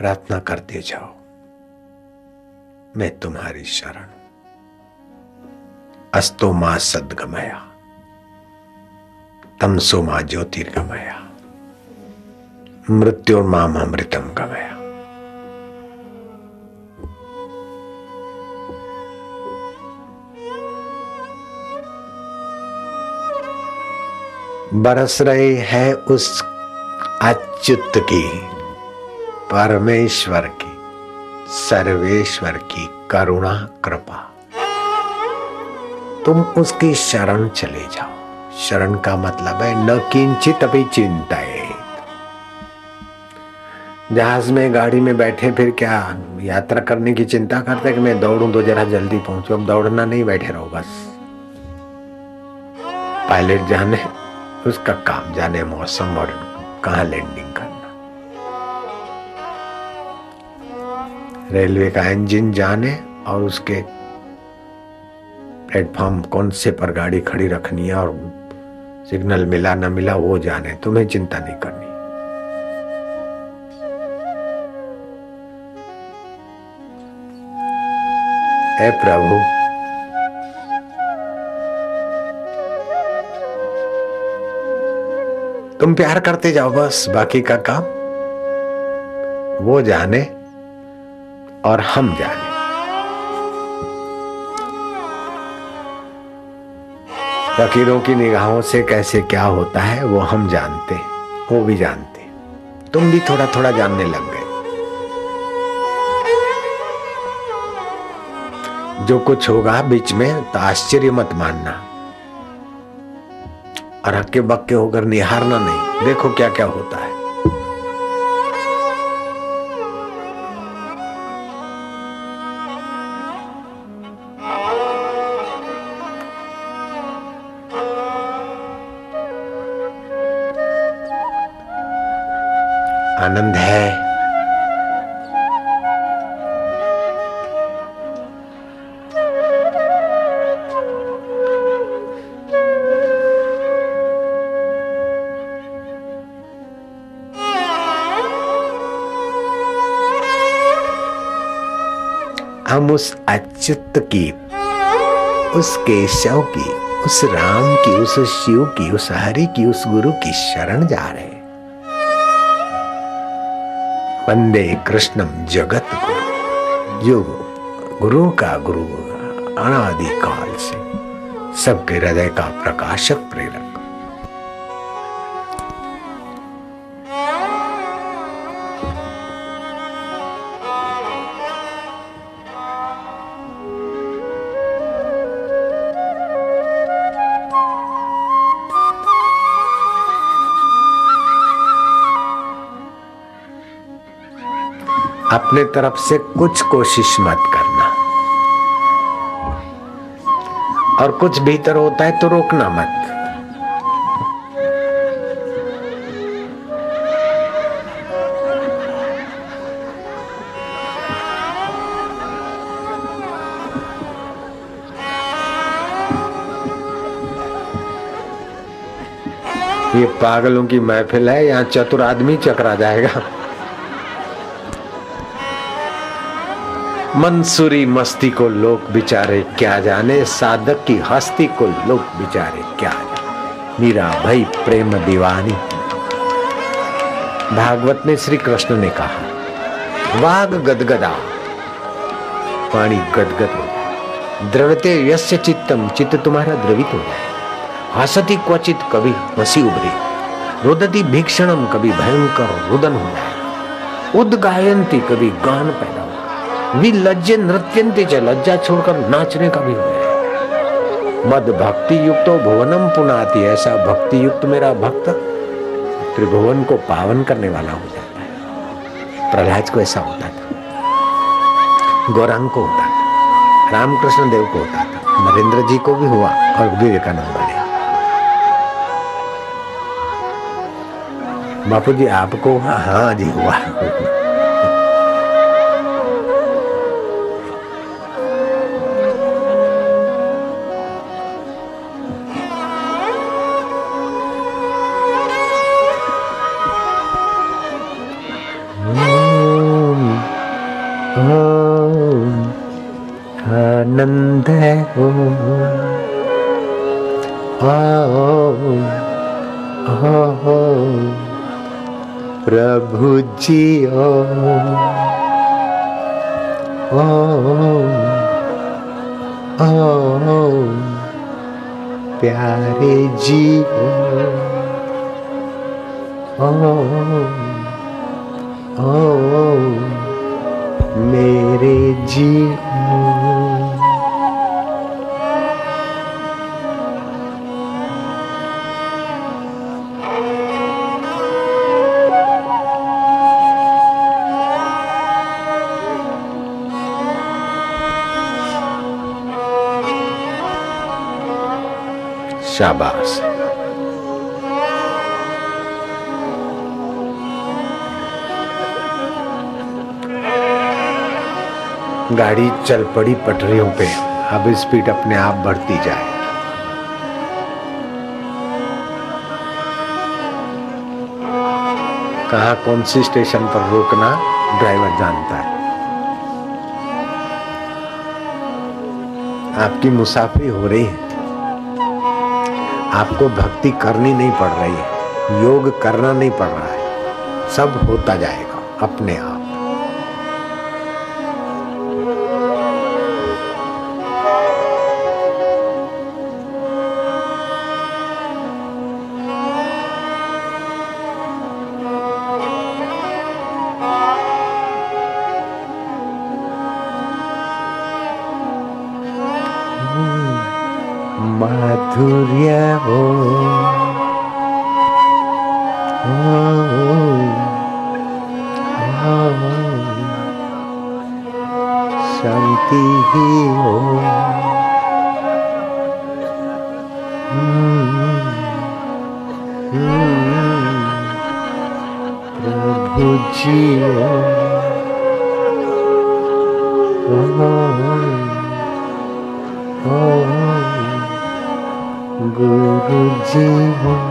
प्रार्थना करते जाओ। मैं तुम्हारी शरण। अस्तो माँ सदगमया। तमसो माँ ज्योतिर्गमया। मृत्यु माम अमृतम गमया। बरस रहे हैं उस अच्युत की। परमेश्वर की, सर्वेश्वर की करुणा, कृपा। तुम उसकी शरण चले जाओ। शरण का मतलब है न किंचित अभी चिंता है जहाज़ में, गाड़ी में बैठे फिर क्या यात्रा करने की चिंता करते कि मैं दौड़ूं तो जरा जल्दी पहुंचू? अब दौड़ना नहीं बैठे रहो बस। पायलट जाने, उसका काम जाने मौसम और कहा लैंडिंग करना रेलवे का इंजन जाने और उसके प्लेटफॉर्म कौन से पर गाड़ी खड़ी रखनी है और सिग्नल मिला ना मिला, वो जाने। तुम्हें चिंता नहीं करनी। है प्रभु। तुम प्यार करते जाओ बस, बाकी का काम वो जाने। और हम जाने। फकीरों की निगाहों से कैसे क्या होता है, वो हम जानते, वो भी जानते। तुम भी थोड़ा थोड़ा जानने लग गए। जो कुछ होगा बीच में तो आश्चर्य मत मानना। और हक्के बक्के होकर निहारना नहीं। देखो क्या क्या होता है। आनंद है। हम उस अच्युत की, उस केशव की, उस राम की, उस शिव की, उस हरि की, उस गुरु की शरण जा रहे वंदे कृष्णम जगत गुरु। जो गुरु का गुरु अनादि काल से। सबके हृदय का प्रकाशक प्रेरक। अपने तरफ़ से कुछ कोशिश मत करना। और कुछ भीतर होता है तो रोकना मत। ये पागलों की महफिल है, यहाँ चतुर आदमी चकरा जाएगा। मंसूरी मस्ती को लोग बिचारे क्या जाने, साधक की हस्ती को लोग बिचारे क्या जाने। मीरा भाई प्रेम दीवानी। भागवत में श्री कृष्ण ने कहा, वाग गदगदा पानी गदगद हो। द्रवते यस्य चित्तम चित्त तुम्हारा द्रवित हो जाए। हसती क्वचित कभी हँसी उभरी। रुदती भीक्षणम कभी भयंकर रुदन हो जाए। उदगायंती कभी गान पैदा विलज्जे नृत्यंती च लज्जा छोड़कर नाचने का भी हो मद भक्ति युक्त भुवनम पुनाती, ऐसा भक्ति युक्त मेरा भक्त त्रिभुवन को पावन करने वाला हो जाता है। प्रहलाद को ऐसा होता था। गौरांग को होता था। रामकृष्ण देव को होता था। नरेंद्र जी को भी हुआ और विवेकानंद बने बापू जी, आपको हुआ? हाँ जी, हुआ। आनंद है ओम। ओम ओम प्रभु जी ओम ओम ओम प्यारे जी ओम ओम मेरे जी शाबाश। गाड़ी चल पड़ी पटरियों पे। अब स्पीड अपने आप बढ़ती जाए। कहा कौन सी स्टेशन पर रोकना, ड्राइवर जानता है। आपकी मुसाफरी हो रही है। आपको भक्ति करनी नहीं पड़ रही है। योग करना नहीं पड़ रहा है। सब होता जाएगा, अपने आप। माधुर्य हो शांति ही हो प्रभु जी हो गुरु जी हो